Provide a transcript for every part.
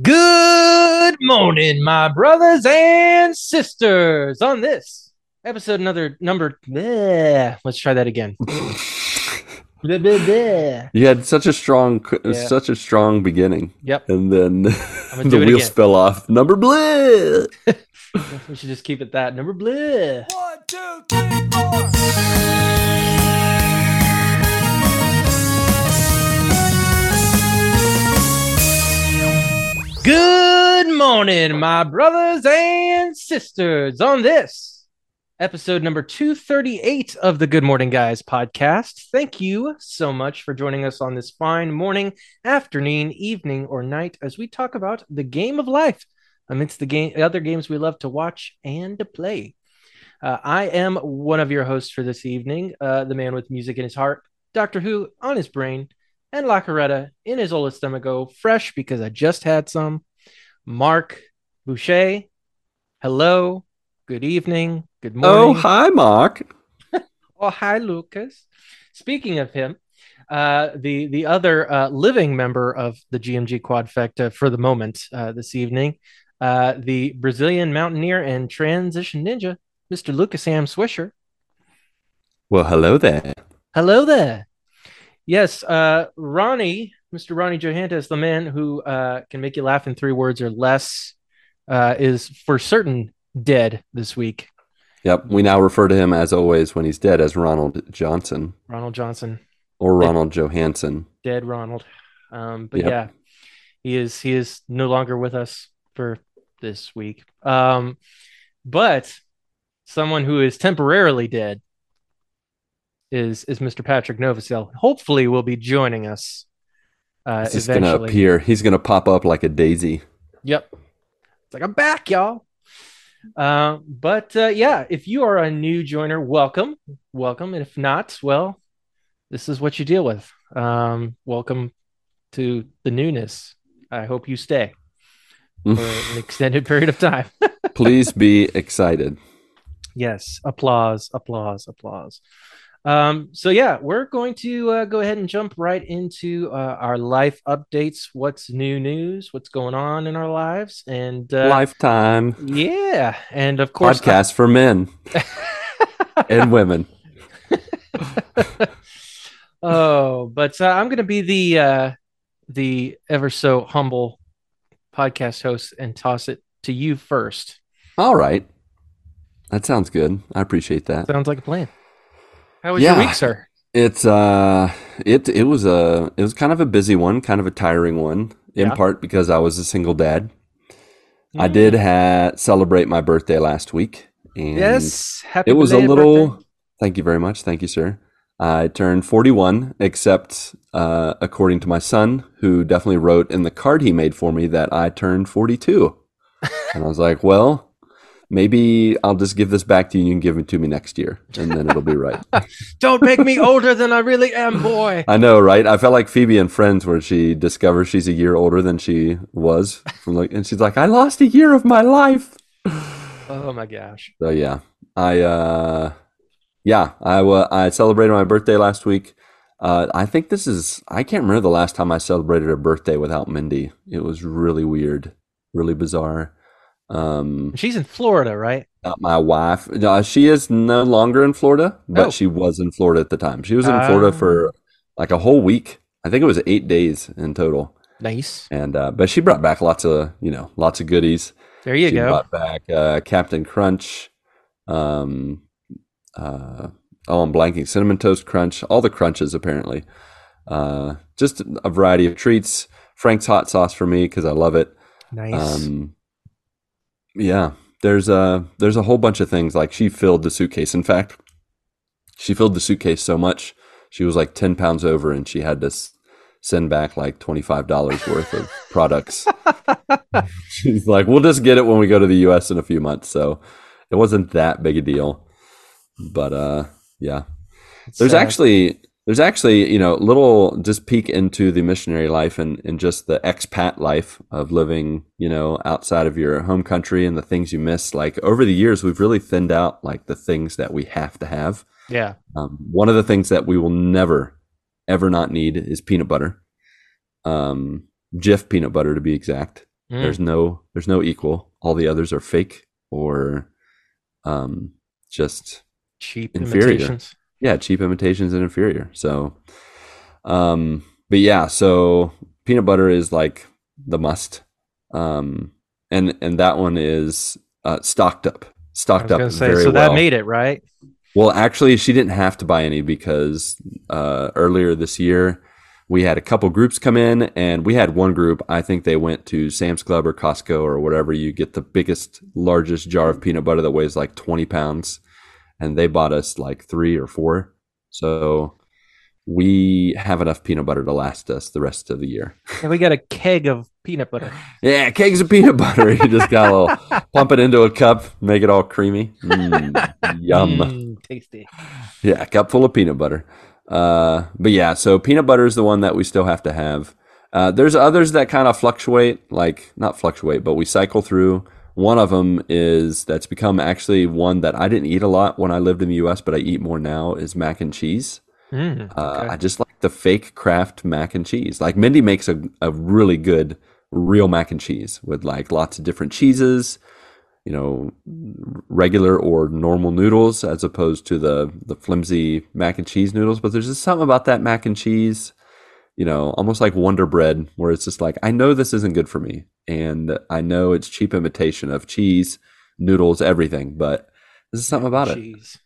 Good morning, my brothers and sisters. On this episode, another number. bleh. Let's try that again. Bleh, bleh, bleh. You had such a strong, Yeah. such a strong beginning, Yep, and then gonna the do it wheels again. fell off. Number bleh. we should just keep it that number. Bleh. One, two, three, four. Good morning, my brothers and sisters. On this episode number 238 of the Good Morning Guys podcast. Thank you so much for joining us on this fine morning, afternoon, evening, or night as we talk about the game of life amidst the game, other games we love to watch and to play. Uh, I am one of your hosts for this evening, uh, the man with music in his heart, Doctor Who on his brain, and La Coretta in his old stomacho, fresh because I just had some. Marc Boucher, hello, good evening, good morning. Oh, hi, Mark. Oh, hi, Lucas. Speaking of him, uh, the the other uh, living member of the GMG Quadfecta for the moment uh, this evening, uh, the Brazilian mountaineer and transition ninja, Mr. Lucas Ham Swisher. Well, hello there. Hello there. Yes, uh, Ronnie, Mr. Ronnie Johantes, the man who uh, can make you laugh in three words or less, uh, is for certain dead this week. Yep, we now refer to him as always when he's dead as Ronald Johnson Ronald Johnson, or Ronald Johansson. dead Ronald. Um, but Yep. yeah, he is he is no longer with us for this week. Um, but someone who is temporarily dead is is Mr. Patrick Novosel. Hopefully, will be joining us. Uh, He's gonna appear. He's gonna pop up like a daisy. Yep. It's like I'm back, y'all. Uh, but uh, yeah, if you are a new joiner, welcome, welcome. And if not, well, this is what you deal with. Um, welcome to the newness. I hope you stay for an extended period of time. Please be excited. yes, applause, applause, applause. Um, so yeah, we're going to uh, go ahead and jump right into uh, our life updates. What's new news? What's going on in our lives? And uh, Lifetime Yeah, and of course, podcast for men and women. oh, but uh, I'm going to be the uh, the ever so humble podcast host and toss it to you first. All right, that sounds good. I appreciate that. Sounds like a plan. How was Yeah. your week, sir? It's uh it it was a it was kind of a busy one, kind of a tiring one, in Yeah. part because I was a single dad. I Mm. did ha- celebrate my birthday last week, and Yes, happy. it was a little. birthday. Thank you very much, thank you, sir. I turned forty-one, except uh, according to my son, who definitely wrote in the card he made for me that I turned forty-two, and I was like, well. Maybe I'll just give this back to you and you can give it to me next year, and then it'll be right. Don't make me older than I really am, boy. I know, right? I felt like Phoebe in Friends, where she discovers she's a year older than she was from like, and she's like, "I lost a year of my life." Oh my gosh. So yeah, I uh, yeah, I wa- I celebrated my birthday last week. Uh, I think this is I can't remember the last time I celebrated a birthday without Mindy. It was really weird, really bizarre. Um, She's in Florida, right? not my wife. No, she is no longer in Florida, but Oh. she was in Florida at the time. She was in Ah. Florida for like a whole week. I think it was eight days in total. Nice. And uh, but she brought back lots of you know lots of goodies. There you go. she go. brought back uh, Captain Crunch. Um, uh, oh, I'm blanking. Cinnamon Toast Crunch. All the crunches apparently. Uh, just a variety of treats. Frank's hot sauce for me because I love it. Nice. Um, yeah, there's a there's a whole bunch of things. Like she filled the suitcase. In fact, she filled the suitcase so much she was like ten pounds over, and she had to s- send back like twenty five dollars worth of products. She's like, "We'll just get it when we go to the U.S. in a few months." So it wasn't that big a deal. But uh, yeah, there's Sad. actually there's actually you know little just peek into the missionary life and, and just the expat life of living you know outside of your home country and the things you miss like over the years we've really thinned out like the things that we have to have yeah. um, one of the things that we will never ever not need is peanut butter um, Jif peanut butter to be exact Mm. There's no there's no equal. All the others are fake or um just cheap inferior. Yeah, cheap imitations and inferior. So um but yeah, so peanut butter is like the must. Um and and that one is uh stocked up. Stocked up say, very so well. that made it right. Well, actually, she didn't have to buy any because uh, earlier this year we had a couple groups come in, and we had one group. I think they went to Sam's Club or Costco or whatever. You get the biggest, largest jar of peanut butter that weighs like twenty pounds, and they bought us like three or four. So we have enough peanut butter to last us the rest of the year. And we got a keg of peanut butter. Yeah, kegs of peanut butter. You just got a little pump it into a cup, make it all creamy. Mm, yum. Mm, tasty. Yeah, a cup full of peanut butter. Uh, but yeah, so peanut butter is the one that we still have to have. Uh, there's others that kind of fluctuate, like not fluctuate, but we cycle through. One of them is that's become actually one that I didn't eat a lot when I lived in the U.S., but I eat more now. Is mac and cheese. Mm, Uh. I just like the fake Kraft mac and cheese. Like Mindy makes a, a really good real mac and cheese with like lots of different cheeses, you know, regular or normal noodles as opposed to the the flimsy mac and cheese noodles. But there's just something about that mac and cheese, you know, almost like Wonder Bread, where it's just like I know this isn't good for me, and I know it's cheap imitation of cheese, noodles, everything, but there's something about it. Cheese.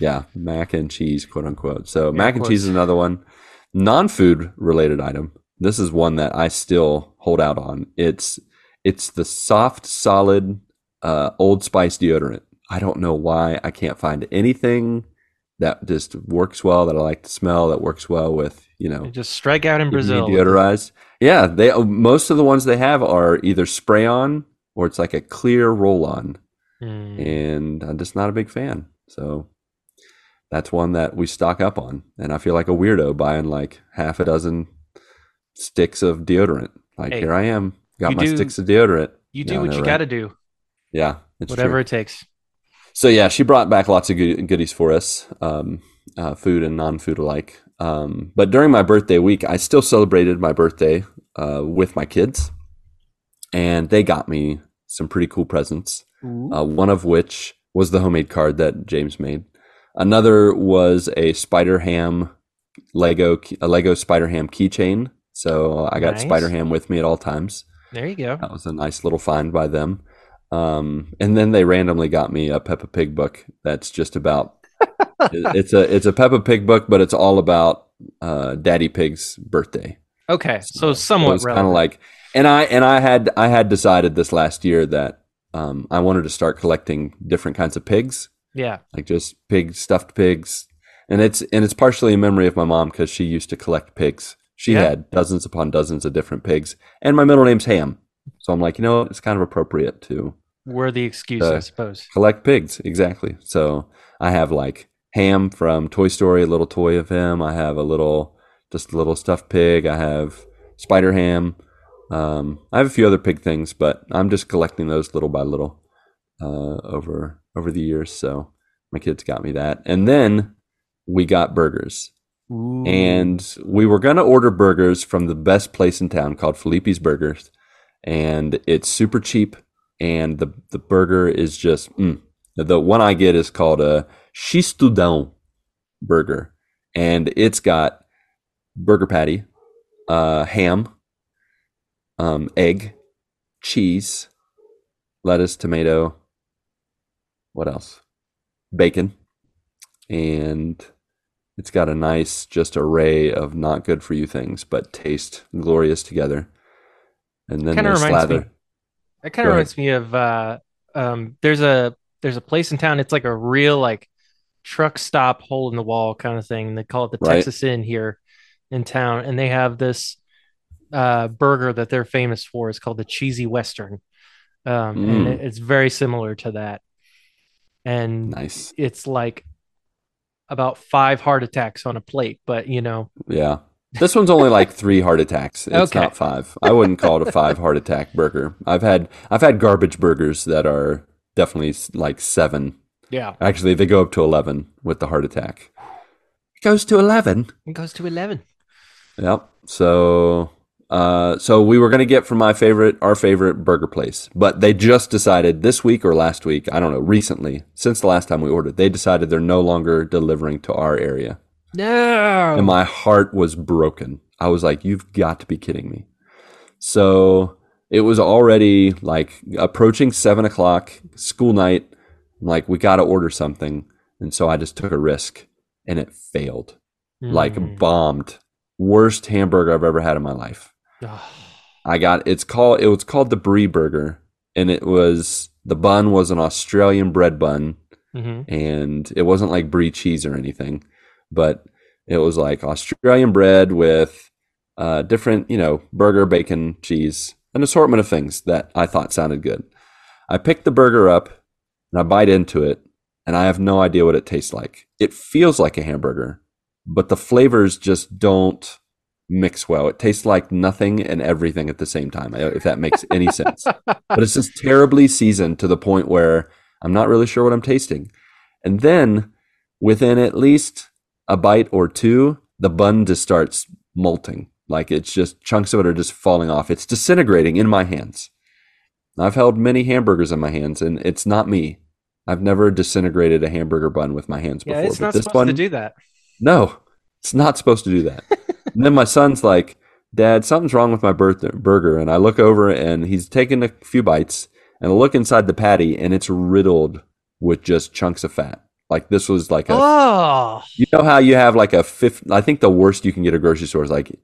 Yeah, mac and cheese, quote unquote. So of mac and cheese is another one. Non-food related item. This is one that I still hold out on. It's it's the soft, solid uh, Old Spice deodorant. I don't know why I can't find anything that just works well that I like to smell that works well with you know Just strike out in Brazil. deodorized. Yeah, they most of the ones they have are either spray on or it's like a clear roll on Mm. and I'm just not a big fan. So that's one that we stock up on, and I feel like a weirdo buying like half a dozen sticks of deodorant. Like Hey, here I am, got my do- sticks of deodorant. You do Yeah, what know, you right? got to do, Yeah, it's whatever true. it takes. So yeah, she brought back lots of goodies for us, um, uh, food and non-food alike. Um, but during my birthday week, I still celebrated my birthday uh, with my kids, and they got me some pretty cool presents. uh, one of which was the homemade card that James made. Another was a Spider Ham Lego a Lego Spider Ham keychain. So I got Nice. Spider Ham with me at all times. There you go. That was a nice little find by them. Um, and then they randomly got me a Peppa Pig book that's just about it's a it's a Peppa Pig book, but it's all about uh, Daddy Pig's birthday. Okay, so So somewhat was kind of like, and I and I had I had decided this last year that um, I wanted to start collecting different kinds of pigs, yeah. like just pig stuffed pigs, and it's and it's partially a memory of my mom because she used to collect pigs. She Yeah. had dozens upon dozens of different pigs, and my middle name's Ham, so I'm like, you know, it's kind of appropriate to Worthy excuse, I suppose. collect pigs exactly so i have like ham from toy story a little toy of him. I have a little just a little stuffed pig. I have spider ham. Um, i have a few other pig things but i'm just collecting those little by little uh, over over the years. So my kids got me that. And then we got burgers. Ooh. and we were going to order burgers from the best place in town called Felipe's Burgers, and it's super cheap, and the the burger is just mm. the one I get is called a Chistudão burger, and it's got burger patty, uh, ham, um, egg, cheese, lettuce, tomato. What else? Bacon, and it's got a nice just array of not good for you things, but taste glorious together. And then Kinda reminds slather. me- That kind of ahead. reminds me of uh, um, there's a there's a place in town. It's like a real like truck stop hole in the wall kind of thing. They call it the Right. Texas Inn here in town, and they have this uh, burger that they're famous for. It's called the Cheesy Western, um, and Mm. it- it's very similar to that. And Nice. it's like about five heart attacks on a plate, but you know, Yeah. This one's only like three heart attacks. It's Okay. not five. I wouldn't call it a five heart attack burger. I've had I've had garbage burgers that are definitely like seven. Yeah, Actually, they go up to eleven with the heart attack. It goes to eleven. it goes to eleven. Yep. So uh, so we were going to get from my favorite, our favorite burger place, but they just decided this week or last week, I don't know, recently, since the last time we ordered, they decided they're no longer delivering to our area. No. And my heart was broken. I was like, you've got to be kidding me. So it was already like approaching seven o'clock, school night. I'm like, we got to order something. And so I just took a risk and it failed, like Mm. bombed. Worst hamburger I've ever had in my life. I got it's called it was called the Brie burger and it was the bun was an Australian bread bun Mhm. and it wasn't like brie cheese or anything, but it was like Australian bread with uh, different, you know, burger, bacon, cheese, an assortment of things that I thought sounded good. I picked the burger up and I bite into it, and I have no idea what it tastes like. It feels like a hamburger, but the flavors just don't mix well. It tastes like nothing and everything at the same time, if that makes any sense. But it's just terribly seasoned to the point where I'm not really sure what I'm tasting. And then within at least a bite or two, the bun just starts molting. Like it's just chunks of it are just falling off. It's disintegrating in my hands. I've held many hamburgers in my hands, and it's not me. I've never disintegrated a hamburger bun with my hands before. Yeah, it's not supposed one, to do that. no, it's not supposed to do that. and then my son's like, Dad, something's wrong with my burger. And I look over and he's taking a few bites and I look inside the patty and it's riddled with just chunks of fat. Like this was like a, Oh. you know how you have like a fifth, I think the worst you can get at a grocery store is like,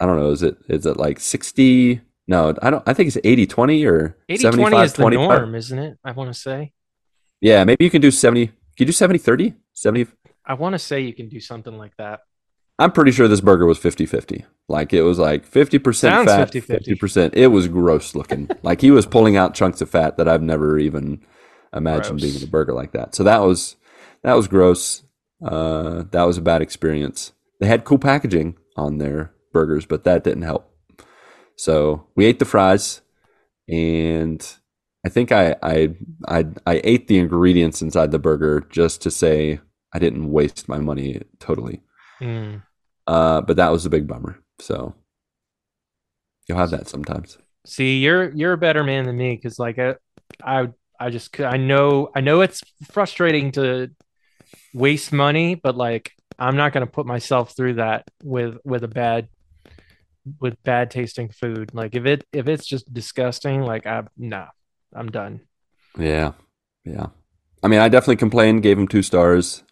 I don't know, is it, is it like 60? No, I don't, I think it's 80 20 or 80 75 20 is the 25. norm, isn't it? I want to say. Yeah, maybe you can do 70. Can you do 70 30? 70? I want to say you can do something like that. I'm pretty sure this burger was 50 50. Like it was like 50% Sounds fat, 50-50. 50%. It was gross looking. like he was pulling out chunks of fat that I've never even imagined Gross. being in a burger like that. So that was that was gross. Uh, that was a bad experience. They had cool packaging on their burgers, but that didn't help. So we ate the fries, and I think I I I, I ate the ingredients inside the burger just to say I didn't waste my money totally. Mm. Uh, but that was a big bummer. So you'll have that sometimes. See, you're you're a better man than me because like I, I I just I know I know it's frustrating to waste money, but like I'm not gonna put myself through that with with a bad with bad tasting food. Like if it if it's just disgusting, like I nah, I'm done. Yeah, yeah. I mean, I definitely complained. Gave him two stars.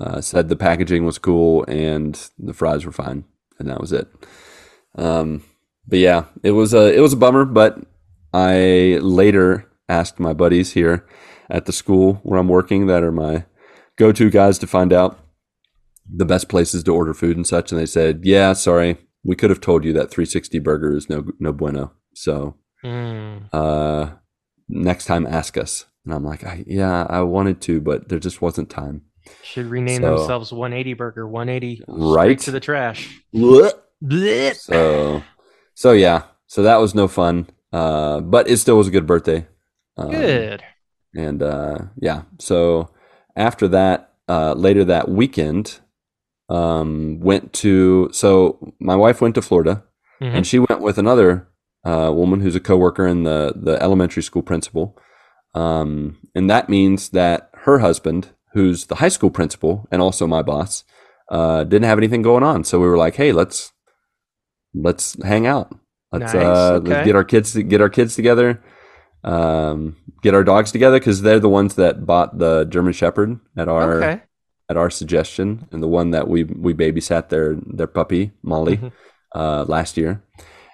Uh, said the packaging was cool and the fries were fine, and that was it. Um, but yeah, it was a it was a bummer. But I later asked my buddies here at the school where I'm working that are my go to guys to find out the best places to order food and such, and they said, "Yeah, sorry, we could have told you that 360 burger is no no bueno." So Mm. uh, next time ask us. And I'm like, I, yeah, I wanted to, but there just wasn't time. Should rename So- themselves 180 Burger. 180 Right. to the trash. Blech. So, so yeah, so that was no fun. Uh, but it still was a good birthday. Um, Good. And uh, yeah, so after that, uh, later that weekend, um, went to. So my wife went to Florida, Mhm. and she went with another uh, woman who's a coworker and the the elementary school principal. Um, and that means that her husband, who's the high school principal and also my boss, uh, didn't have anything going on. So we were like, "Hey, let's let's hang out. Let's Nice, uh, okay. let's get our kids get our kids together, um, get our dogs together because they're the ones that bought the German Shepherd at our Okay. at our suggestion, and the one that we we babysat their their puppy Molly Mhm. uh, last year.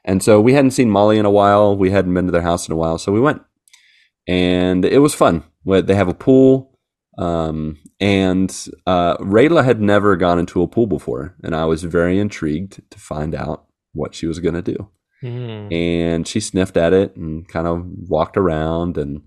And so we hadn't seen Molly in a while. We hadn't been to their house in a while, so we went, and it was fun. They have a pool, um, and uh, Rayla had never gone into a pool before, and I was very intrigued to find out what she was going to do. Mm. And she sniffed at it and kind of walked around, and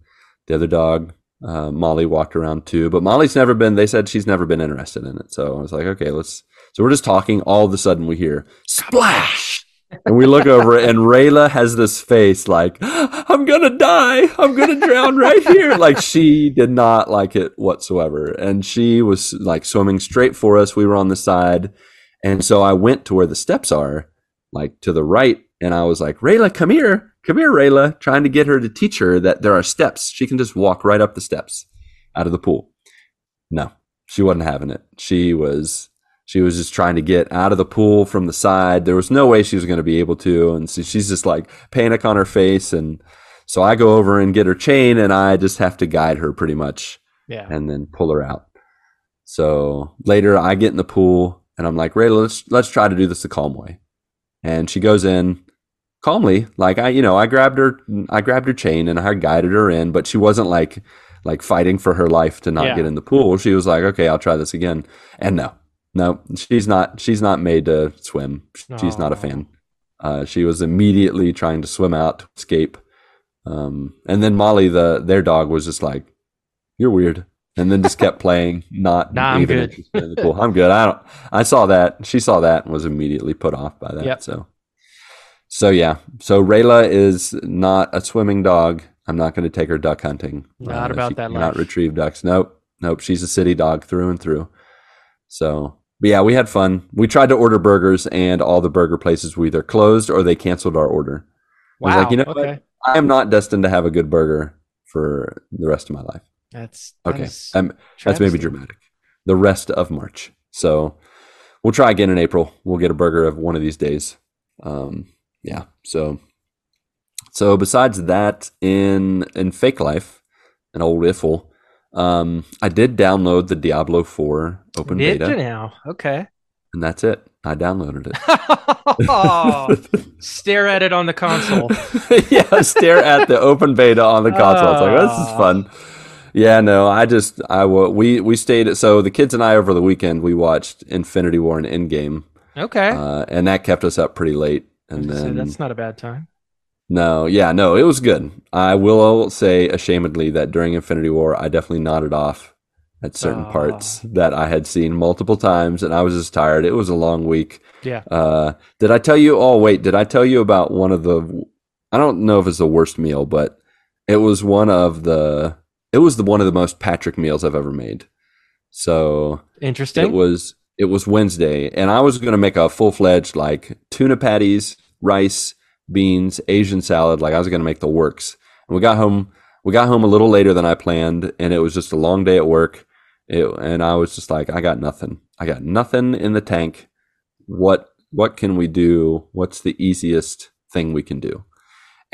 the other dog, uh, Molly, walked around too. But Molly's never been. They said she's never been interested in it. So I was like, okay, let's. So we're just talking. All of a sudden, we hear splash, and we look over, and Rayla has this face like, "I'm gonna die. I'm gonna drown right here." Like she did not like it whatsoever, and she was like swimming straight for us. We were on the side, and so I went to where the steps are, like to the right and I was like, Rayla, come here, come here, Rayla, trying to get her to teach her that there are steps. She can just walk right up the steps out of the pool. No, she wasn't having it. She was she was just trying to get out of the pool from the side. There was no way she was going to be able to, and so she's just like panic on her face. And so I go over and get her chain, and I just have to guide her pretty much, Yeah. and then pull her out. So later, I get in the pool, and I'm like, Ray, let's let's try to do this the calm way. And she goes in calmly, like I, you know, I grabbed her, I grabbed her chain, and I guided her in, but she wasn't like like fighting for her life to not Yeah. get in the pool. She was like, okay, I'll try this again. And no, no, she's not. She's not made to swim. She's not a fan. Uh, she was immediately trying to swim out to escape. Um, and then Molly, the their dog, was just like, "You're weird," and then just kept playing, not Nah, I'm even good. in the pool. I'm good. I don't. I saw that. She saw that and was immediately put off by that. Yep. So, so yeah. So Rayla is not a swimming dog. I'm not going to take her duck hunting. Not about she that life. retrieve ducks. Nope. Nope. She's a city dog through and through. So, but yeah, we had fun. We tried to order burgers, and all the burger places were either closed or they canceled our order. I was Wow. like, you know what? I am not destined to have a good burger for the rest of my life. That's that Okay, um, that's maybe dramatic. The rest of March. So we'll try again in April. We'll get a burger of one of these days. Um, yeah. So so besides that, in in fake life, an old riffle, um, I did download the Diablo Four open Did beta, now? Okay. and that's it. I downloaded it. oh, stare at it on the console. yeah, stare at the open beta on the console. It's like this is Ah. fun. Yeah, no, I just I we we stayed at so the kids and I over the weekend we watched Infinity War and Endgame, Okay. uh, and that kept us up pretty late. And So then that's not a bad time. No, yeah, no, it was good. I will say ashamedly that during Infinity War I definitely nodded off at certain parts that I had seen multiple times, and I was just tired. It was a long week. Yeah. Uh, did I tell you? Oh, wait, did I tell you about one of the? I don't know if it's the worst meal, but it was one of the. It was the one of the most Patrick meals I've ever made. So Interesting. it was it was Wednesday, and I was going to make a full fledged like tuna patties, rice, beans, Asian salad. Like I was going to make the works. And we got home. We got home a little later than I planned, and it was just a long day at work. It, and I was just like, I got nothing. I got nothing in the tank. What what can we do? What's the easiest thing we can do?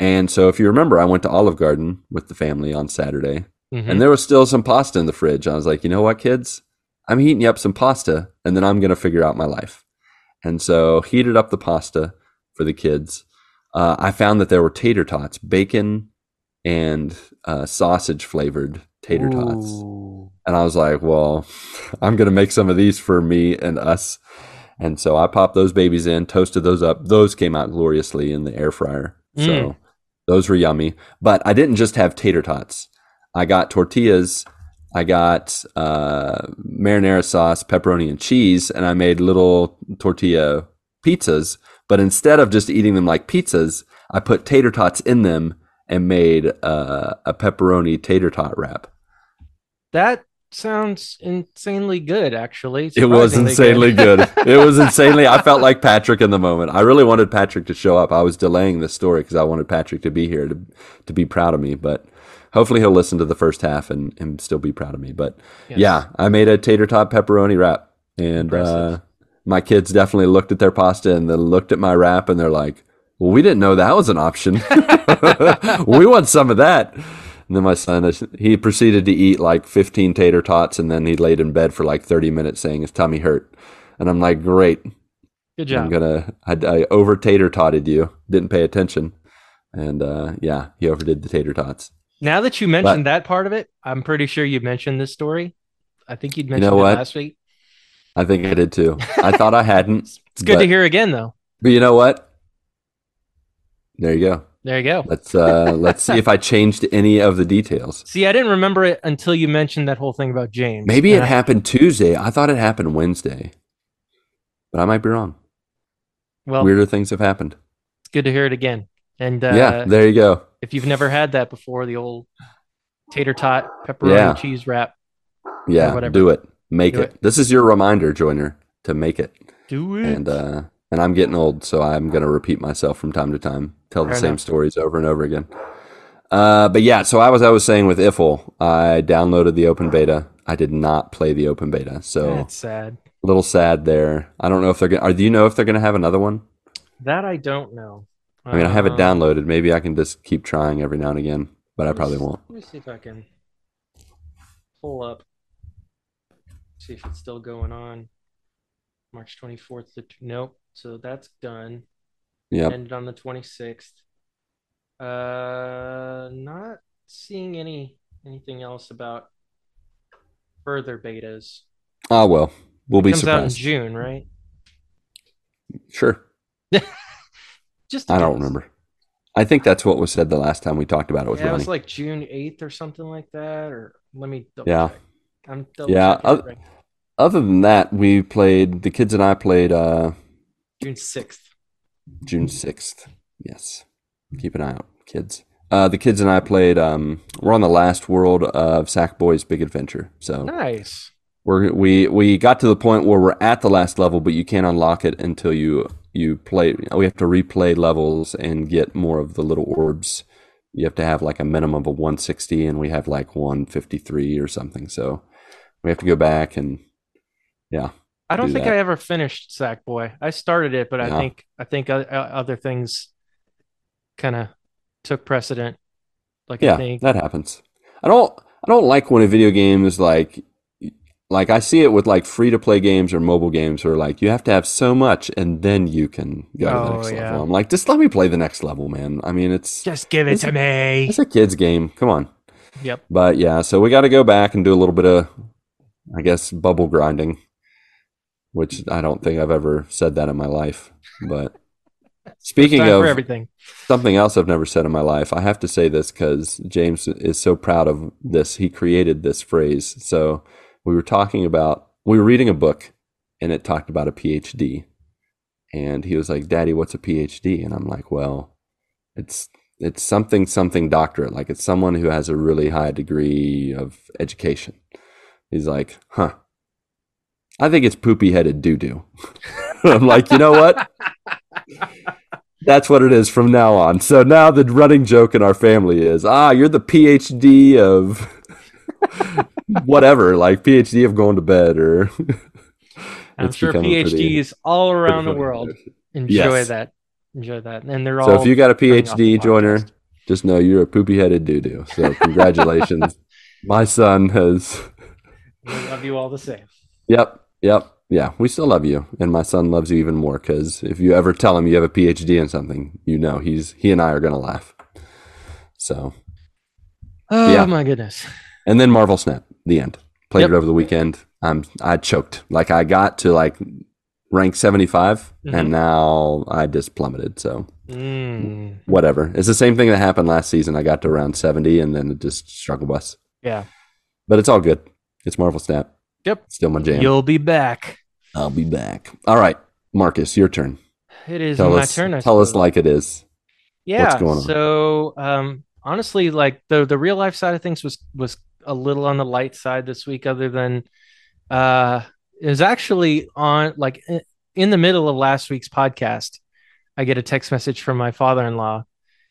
And so, if you remember, I went to Olive Garden with the family on Saturday, Mhm. and there was still some pasta in the fridge. I was like, you know what, kids? I'm heating you up some pasta, and then I'm going to figure out my life. And so, heated up the pasta for the kids. Uh, I found that there were tater tots, bacon and uh, sausage flavored tater tots. Ooh. And I was like, well, I'm going to make some of these for me and us. And so I popped those babies in, toasted those up. Those came out gloriously in the air fryer. So Mm. those were yummy. But I didn't just have tater tots. I got tortillas. I got uh, marinara sauce, pepperoni, and cheese. And I made little tortilla pizzas. But instead of just eating them like pizzas, I put tater tots in them and made uh, a pepperoni tater tot wrap. That sounds insanely good, actually. It was insanely good. it was insanely. I felt like Patrick in the moment. I really wanted Patrick to show up. I was delaying this story because I wanted Patrick to be here to to be proud of me. But hopefully he'll listen to the first half and, and still be proud of me. But Yes. yeah, I made a tater tot pepperoni wrap, and uh. My kids definitely looked at their pasta and then looked at my wrap and they're like, "Well, we didn't know that was an option. we want some of that." And then my son, he proceeded to eat like 15 tater tots, and then he laid in bed for like 30 minutes saying his tummy hurt. And I'm like, great. Good job. I'm gonna. I, I over tater totted you. Didn't pay attention, and uh, yeah, he overdid the tater tots. Now that you mentioned that part of it, I'm pretty sure you mentioned this story. I think you'd mentioned know it what? last week. I think I did too. I thought I hadn't. It's good but, to hear again, though. But you know what? There you go. There you go. Let's uh, let's see if I changed any of the details. See, I didn't remember it until you mentioned that whole thing about James. Maybe it I- happened Tuesday. I thought it happened Wednesday, but I might be wrong. Well, Weirder things have happened. it's good to hear it again. And uh, yeah, there you go. if you've never had that before, the old tater tot pepperoni Yeah. cheese wrap, Yeah, whatever. do it. Make Do it. This is your reminder, joiner, to make it. do it. And uh, and I'm getting old, so I'm gonna repeat myself from time to time, tell the Fair same enough. stories over and over again. Uh, but yeah, so I was I was saying with IFL, I downloaded the open beta. I did not play the open beta, so That's sad. a little sad there. I don't know if they're gonna. Are, do you know if they're gonna have another one? That I don't know. I mean, I have it Um, downloaded. Maybe I can just keep trying every now and again, but I probably won't. Let me see if I can pull up, see if it's still going on. March 24th. To, nope. So that's done. Yeah. Ended on the 26th. Uh, not seeing any anything else about further betas. Ah, well, we'll be Comes out in surprised. June, right? Sure. Just I don't remember. I think that's what was said the last time we talked about it with Yeah, it was like June 8th or something like that. Or let me Yeah. check. I'm Yeah, checking it right now. Other than that, we played. The kids and I played uh, June 6th. June sixth. Yes, keep an eye out, kids. Uh, the kids and I played. Um, we're on the last world of Sackboy's Big Adventure. So Nice. we're we we got to the point where we're at the last level, but you can't unlock it until you you play. We have to replay levels and get more of the little orbs. You have to have like a minimum of a 160, and we have like 153 or something. So we have to go back and yeah. I don't do think that. I ever finished Sackboy. I started it, but I think I think other things kind of took precedent. Like I Yeah, think that happens. I don't I don't like when a video game is like like I see it with like free to play games or mobile games where like you have to have so much and then you can go to the Oh, next yeah. level. I'm like, just let me play the next level, man. I mean it's just give it to me. it's a kid's game. Come on. Yep. But yeah, so we gotta go back and do a little bit of I guess bubble grinding. Which I don't think I've ever said that in my life. But speaking of everything. Something else I've never said in my life. I have to say this because James is so proud of this. He created this phrase. So we were talking about, we were reading a book and it talked about a PhD. And he was like, Daddy, what's a PhD? And I'm like, well, it's, it's something, something doctorate. Like it's someone who has a really high degree of education. He's like, huh. I think it's poopy headed doo doo. I'm like, you know what? That's what it is from now on. So now the running joke in our family is, ah, you're the PhD of whatever, like PhD of going to bed, or I'm sure becoming pretty- PhDs all around the world enjoy Yes. that. Enjoy that, and they're all. So if you got a coming off the PhD joiner, just know you're a poopy headed doo doo. So congratulations. My son has. We love you all the same. Yep, yep, yeah. We still love you, and my son loves you even more because if you ever tell him you have a PhD in something, you know he's he and I are gonna laugh. So Oh Yeah. my goodness. And then Marvel Snap, the end. Played Yep. it over the weekend. I'm I choked. Like I got to like rank 75 Mhm. and now I just plummeted. So Mm, whatever. It's the same thing that happened last season. I got to around 70 and then it just struggle bus. yeah, But it's all good. It's Marvel Snap. Yep. Still my jam. you'll be back. I'll be back. All right. Marcus, your turn. It is Tell my us turn. I tell us like it is. yeah. going on? So, um, honestly, like the the real life side of things was was a little on the light side this week. Other than, uh, it was actually on like in the middle of last week's podcast. I get a text message from my father in law.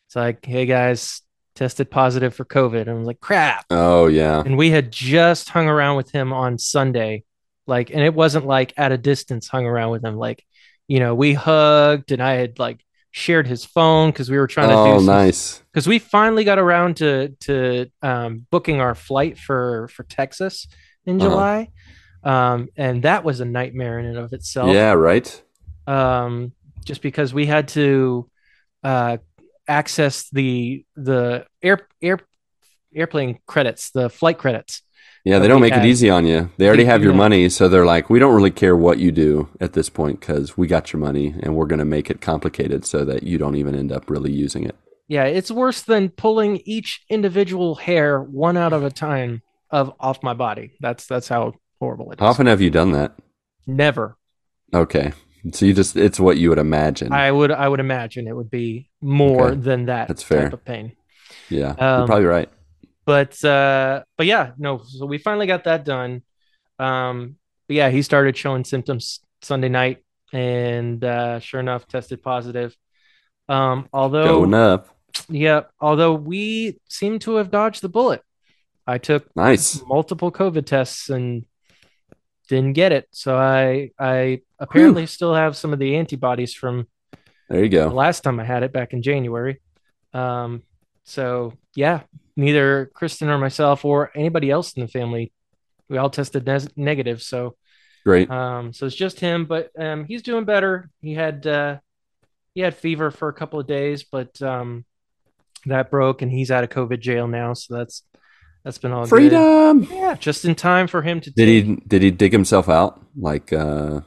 It's like, "Hey guys, tested positive for COVID." And I was like, "Crap." Oh yeah. and we had just hung around with him on Sunday, like, and it wasn't like at a distance hung around with him, like, you know, we hugged and I had like shared his phone because we were trying to Oh do nice. because we finally got around to to um, booking our flight for for Texas in Uh-huh. July, um, and that was a nightmare in and of itself Yeah, right? um, just because we had to uh, access the the air air airplane credits, the flight credits. Yeah, uh, they don't make had. it easy on you. They already have your money, so they're like, we don't really care what you do at this point because we got your money and we're going to make it complicated so that you don't even end up really using it. Yeah, it's worse than pulling each individual hair one out of a time of off my body. That's that's how horrible it is. How often have you done that? Never. Okay. So you just, it's what you would imagine. I would I would imagine it would be more Okay. than that That's fair. type of pain. yeah. um, you're probably right. but uh but yeah no so we finally got that done um but yeah he started showing symptoms sunday night and uh, sure enough, tested positive. Um, although, Going up. yeah, although we seem to have dodged the bullet. I took Nice. multiple COVID tests and didn't get it. So I I apparently still have some of the antibodies from There you the go. last time I had it back in January. Um, so yeah, neither Kristen or myself or anybody else in the family, we all tested nes- negative. So Great. um, so it's just him, but um, he's doing better. He had uh, he had fever for a couple of days, but um, that broke, and he's out of COVID jail now. So that's that's been all good. Freedom. Yeah, just in time for him to Did take he did he dig himself out like uh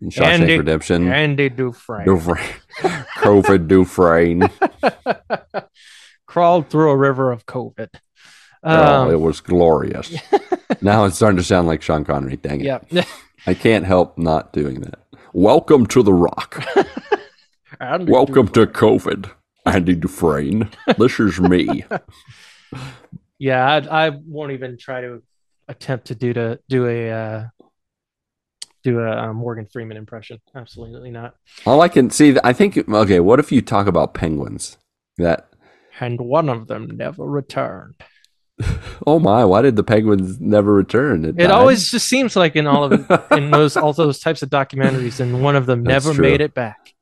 in Shawshank Andy- Redemption? Andy Dufresne Dufresne. COVID Dufresne. crawled through a river of COVID. oh, it Um, was glorious. now it's starting to sound like Sean Connery. Dang it. yeah. I can't help not doing that. Welcome to the Rock. Andy Welcome to COVID. Andy Dufresne. This is me. Yeah, I, I won't even try to attempt to do to do a uh, do a uh, Morgan Freeman impression. Absolutely not. All I can see, I think, okay, what if you talk about penguins? That, And one of them never returned. oh my, why did the penguins never return? It died? always just seems like in all of in those all those types of documentaries, and one of them That's never true. made it back.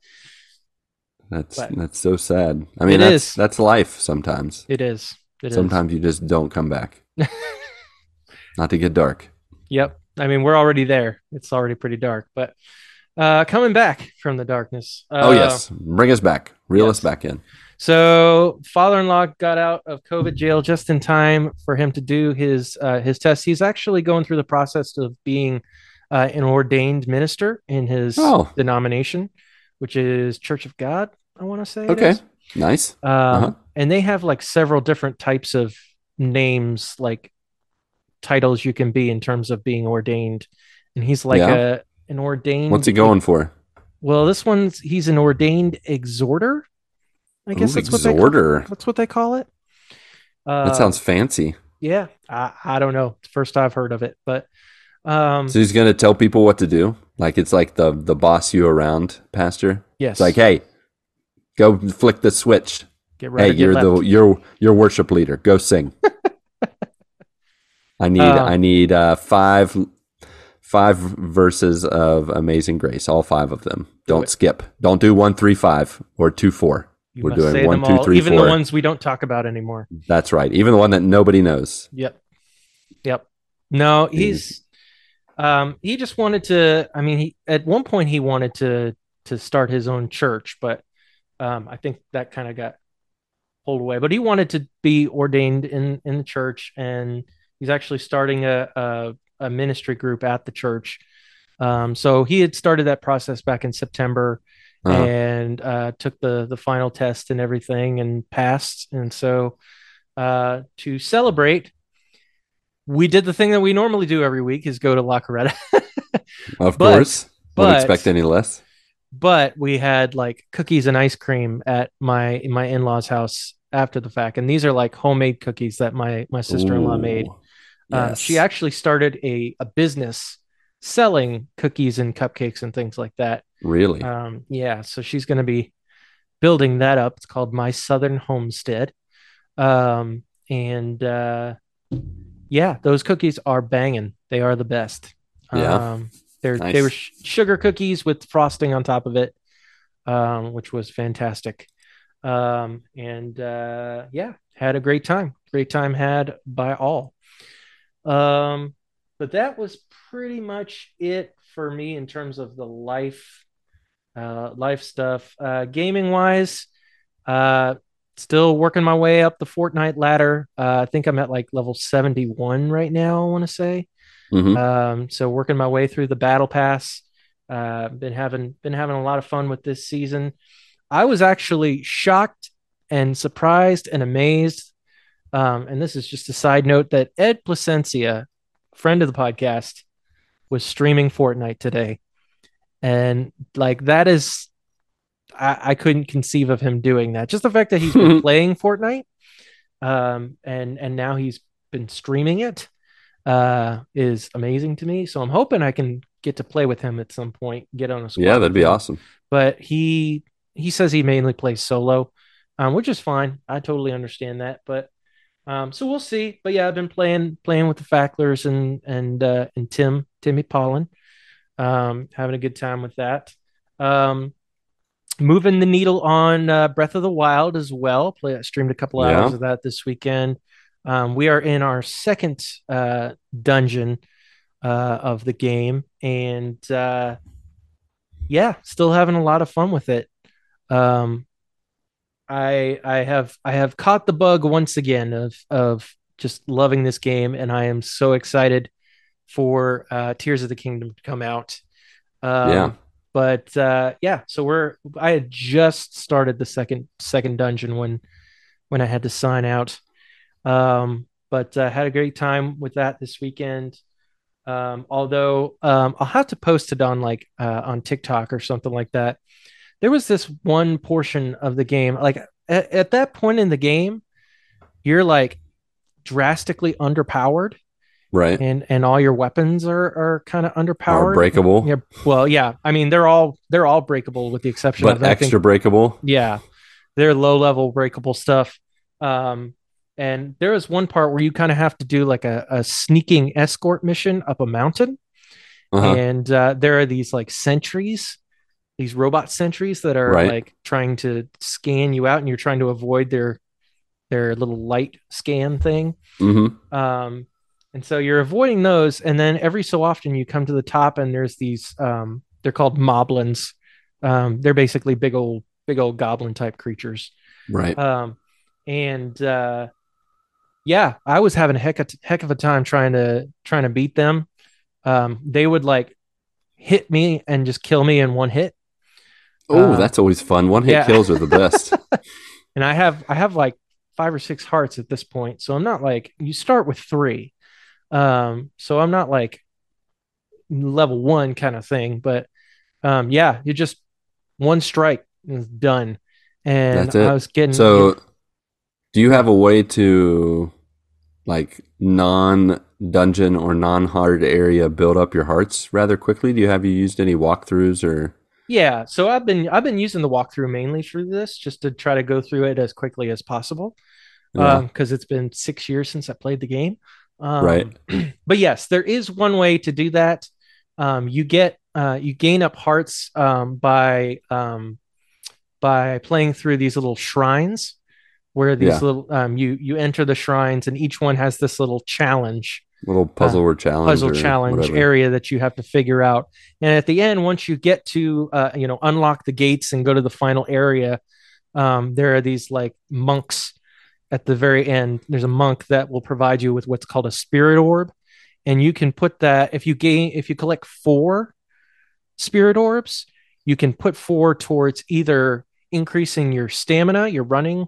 That's but- that's so sad. I mean, It that's is. that's life sometimes. It is. It is. sometimes you just don't come back. Not to get dark. Yep. I mean, we're already there. It's already pretty dark, but uh, coming back from the darkness. Uh, oh yes, bring us back, reel us back in. So, father-in-law got out of COVID jail just in time for him to do his uh, his test. He's actually going through the process of being uh, an ordained minister in his Oh. denomination, which is Church of God. I want to say. Okay, nice. Um, Uh-huh. And they have like several different types of names, like titles you can be in terms of being ordained. And he's like Yeah. a an ordained. What's he going for? Well, this one's he's an ordained exhorter. I guess Ooh, that's what they exhorter. call, that's what they call it. Uh, That sounds fancy. yeah. I, I don't know. It's the First I've heard of it, but um, So he's gonna tell people what to do. Like it's like the the boss you around pastor. yes. It's like, hey, go flick the switch. Get right. hey, you're left. the you're you're worship leader. Go sing. I need Um, I need uh, five five verses of Amazing Grace. All five of them. Don't it. skip. Don't do one three five or two four. You We're doing one, two, three, one, them two, all, three, even the ones we don't talk about anymore. That's right. Even the one that nobody knows. Yep. Yep. No, he's um he just wanted to I mean he at one point he wanted to to start his own church, but um I think that kind of got pulled away. But he wanted to be ordained in in the church and he's actually starting a a, a ministry group at the church. Um so he had started that process back in September Uh-huh. and uh, took the the final test and everything and passed. And so uh, to celebrate, we did the thing that we normally do every week: is go to La Coretta. Of But- course. Wouldn't expect any less. But we had like cookies and ice cream at my in my in laws' house after the fact, and these are like homemade cookies that my my sister in law made. Ooh, Um, yes. she actually started a a business selling cookies and cupcakes and things like that. really. Um, yeah, so she's going to be building that up. It's called My Southern Homestead. Um, and uh, yeah, those cookies are banging. They are the best. Yeah. Um, they're Nice. they were sh- sugar cookies with frosting on top of it, um, which was fantastic. Um, and uh, yeah, had a great time. Great time had by all. Um, but that was pretty much it for me in terms of the life uh life stuff uh gaming wise uh still working my way up the Fortnite ladder uh i think i'm at like level 71 right now i want to say Mhm. um so working my way through the battle pass uh been having been having a lot of fun with this season. I was actually shocked and surprised and amazed. Um and this is just a side note that ed placencia friend of the podcast was streaming fortnite today. And like that is I, I couldn't conceive of him doing that. Just the fact that he's been playing fortnite um and and now he's been streaming it uh is amazing to me so i'm hoping i can get to play with him at some point. Get on a squad. Yeah, that'd be awesome. But he he says he mainly plays solo, um, which is fine. I totally understand that. But um, so we'll see. But yeah, I've been playing playing with the Facklers and and uh, and Tim Timmy Pollen, um, having a good time with that. Um, moving the needle on uh, Breath of the Wild as well. Play I streamed a couple Yeah. hours of that this weekend. Um, we are in our second uh, dungeon uh, of the game, and uh, yeah, still having a lot of fun with it. Um, I I have I have caught the bug once again of of just loving this game, and I am so excited for uh, Tears of the Kingdom to come out. Um, Yeah. But uh, yeah, so we're I had just started the second second dungeon when when I had to sign out. Um, but uh, had a great time with that this weekend. Um, although um, I'll have to post it on like uh, on TikTok or something like that. There was this one portion of the game, like at, at that point in the game, you're like drastically underpowered, Right. and and all your weapons are are kind of underpowered. Or breakable, Yeah, well, yeah. I mean, they're all they're all breakable with the exception but of extra breakable. yeah, they're low level breakable stuff. Um, and there is one part where you kind of have to do like a, a sneaking escort mission up a mountain, Uh-huh. and uh, there are these like sentries, these robot sentries that are Right. like trying to scan you out, and you're trying to avoid their their little light scan thing. hmm Um, and so you're avoiding those, and then every so often you come to the top, and there's these. Um, they're called moblins. Um, they're basically big old, big old goblin type creatures. Right. Um, and uh, yeah, I was having a heck of, heck of a time trying to trying to beat them. Um, they would like hit me and just kill me in one hit. oh, uh, that's always fun. One hit yeah. kills are the best. and I have I have like five or six hearts at this point, so I'm not like you start with three, um, so I'm not like level one kind of thing, but um, yeah, you just one strike is done, and. I was getting so, do you have a way to, like, non dungeon or non hard area build up your hearts rather quickly? Do you have you used any walkthroughs or? yeah. So I've been I've been using the walkthrough mainly for this just to try to go through it as quickly as possible, Yeah. because it's been six years since I played the game. Um, Right. but yes, there is one way to do that. Um, you get uh, you gain up hearts um, by um, by playing through these little shrines, where these Yeah. little um, you you enter the shrines, and each one has this little challenge, Little puzzle or challenge. puzzle or challenge whatever. area that you have to figure out. And at the end, once you get to uh, you know unlock the gates and go to the final area, um, there are these like monks at the very end. There's a monk that will provide you with what's called a spirit orb, and you can put that if you gain if you collect four spirit orbs, you can put four towards either increasing your stamina, your running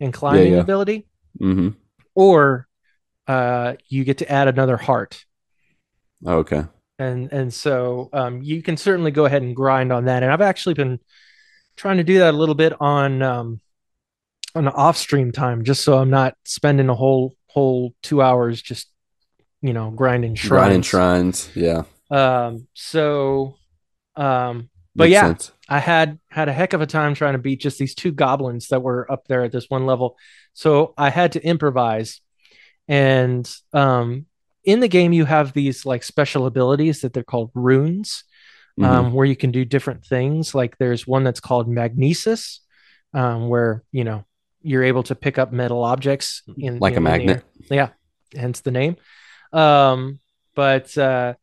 and climbing yeah. ability, Mhm. or uh, you get to add another heart Oh, okay. and and so um, you can certainly go ahead and grind on that. And I've actually been trying to do that a little bit on um, on the off stream time, just so I'm not spending a whole whole two hours just you know grinding shrines. Grinding shrines. Yeah. Um, so, um, but Makes yeah, sense. I had had a heck of a time trying to beat just these two goblins that were up there at this one level. So I had to improvise. And um, in the game, you have these like special abilities that they're called runes, um, where you can do different things. Like there's one that's called magnesis, um, where you know you're able to pick up metal objects in Like a in the magnet. Yeah, hence the name. Um, but uh,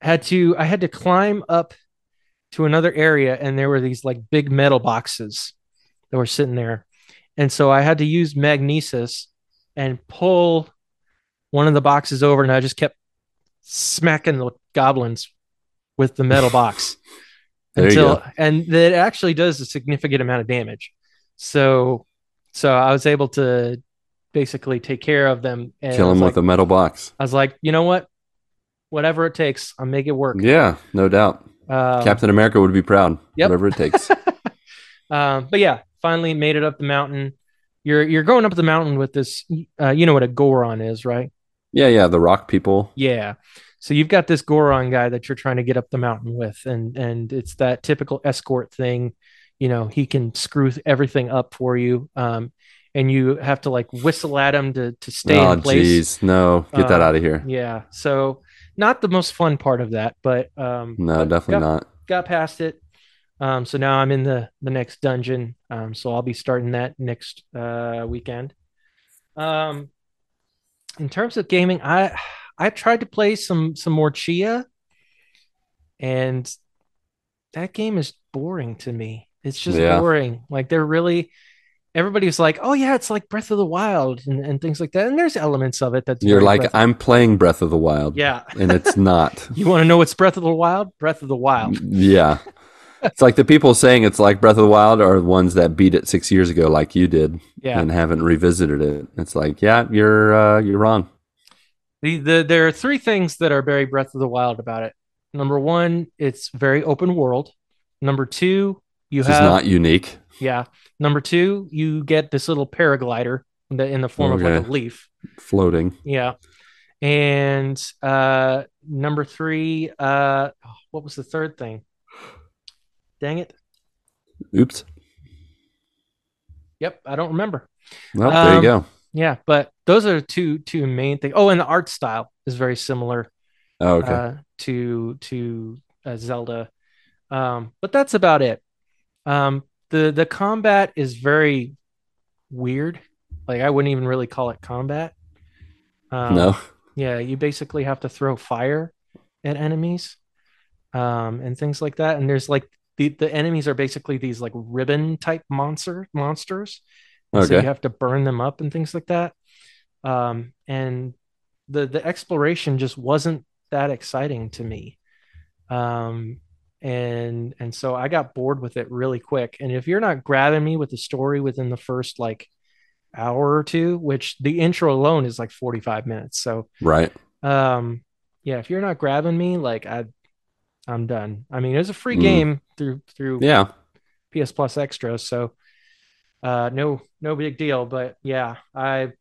had to I had to climb up to another area, and there were these like big metal boxes that were sitting there, and so I had to use magnesis and pull one of the boxes over, and I just kept smacking the goblins with the metal box until and that actually does a significant amount of damage. So so I was able to basically take care of them and Kill them like, with a metal box. I was like, you know what? Whatever it takes, I'll make it work. Yeah, no doubt. Um, Captain America would be proud. Yep. Whatever it takes. um, but yeah, finally made it up the mountain. You're you're going up the mountain with this. Uh, you know what a Goron is, right? yeah, yeah. The rock people. Yeah. So you've got this Goron guy that you're trying to get up the mountain with, and and it's that typical escort thing. You know, he can screw everything up for you, um, and you have to like whistle at him to to stay oh, in place. jeez, no, get that Uh, out of here. Yeah. So not the most fun part of that, but um, No, but definitely got, not. got past it. Um, so now I'm in the the next dungeon. Um, so I'll be starting that next uh weekend. Um, in terms of gaming, I I tried to play some some more Tchia, and that game is boring to me. It's just Yeah. boring. Like they're really everybody's like, oh yeah, it's like Breath of the Wild and, and things like that. And there's elements of it that You're like, Breath I'm playing Breath of the Wild. yeah. And it's not. You want to know what's Breath of the Wild? Breath of the Wild. yeah. It's like the people saying it's like Breath of the Wild are the ones that beat it six years ago, like you did, Yeah. and haven't revisited it. It's like, yeah, you're uh, you're wrong. The, the there are three things that are very Breath of the Wild about it. Number one, it's very open world. Number two, you This is have not unique. yeah. Number two, you get this little paraglider in the, in the form of like a leaf. Floating. Yeah. And uh number three, uh oh, what was the third thing? Dang it. Oops. Yep, I don't remember. Well, there you Um, go. Yeah, but those are two two main things. Oh, and the art style is very similar Oh, okay. uh, to to uh, Zelda. Um, but that's about it. Um, the the combat is very weird. Like I wouldn't even really call it combat. Um, no. Yeah, you basically have to throw fire at enemies, um, and things like that. And there's like the the enemies are basically these like ribbon type monster monsters. And So you have to burn them up and things like that. Um, and the the exploration just wasn't that exciting to me. Um, and and so I got bored with it really quick. And if you're not grabbing me with the story within the first like hour or two, which the intro alone is like 45 minutes. So Right. um yeah, if you're not grabbing me, like I I'm done. I mean, it was a free Mm. game through through Yeah. PS Plus extras, so uh no no big deal, but yeah, I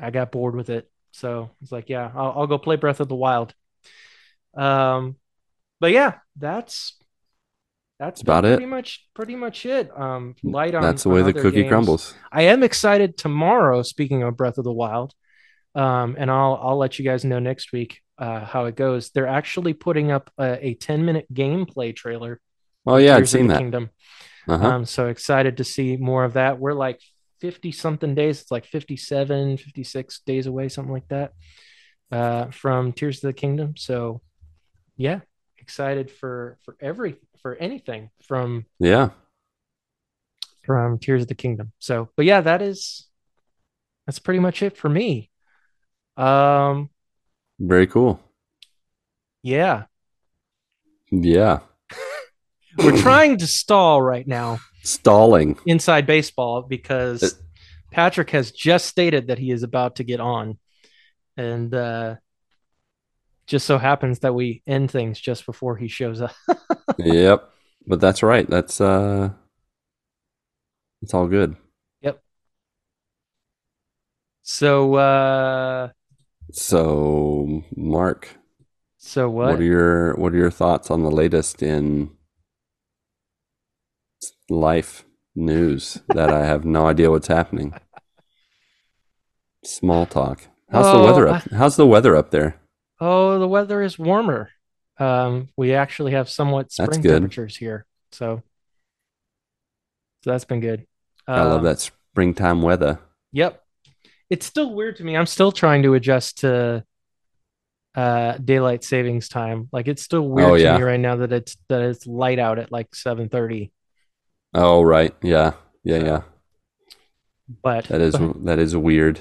I got bored with it. So it's like, yeah, I'll, I'll go play Breath of the Wild. Um but yeah, that's that's about it. pretty much pretty much it. Um light on That's the on way the cookie games. crumbles. I am excited tomorrow. Speaking of Breath of the Wild, um, and I'll I'll let you guys know next week uh, how it goes. They're actually putting up a, a ten minute gameplay trailer. Oh yeah, I've seen that. Kingdom. Uh-huh. Um, so excited to see more of that. We're like fifty something days. It's like 57, 56 days away, something like that, uh, from Tears of the Kingdom. So yeah, excited for for every for anything from yeah. from Tears of the Kingdom. So, but yeah, that is that's pretty much it for me. Um, Very cool. yeah, Yeah. we're trying to stall right now Stalling. inside baseball because Uh, Patrick has just stated that he is about to get on, and uh, just so happens that we end things just before he shows up. yep. But that's right. That's uh it's all good. Yep. So, uh, So, Marc, so what, what? are your what are your thoughts on the latest in life news that I have no idea what's happening? Small talk. How's the Oh, weather up? How's the weather up there? Oh, the weather is warmer. Um, we actually have somewhat spring temperatures here, so so that's been good. I love Um, that springtime weather. Yep. It's still weird to me. I'm still trying to adjust to uh daylight savings time. Like it's still weird Oh, to me right now that it's that it's light out at like 7:30. Oh, right. Yeah. Yeah, So, yeah. But That is but, that is weird.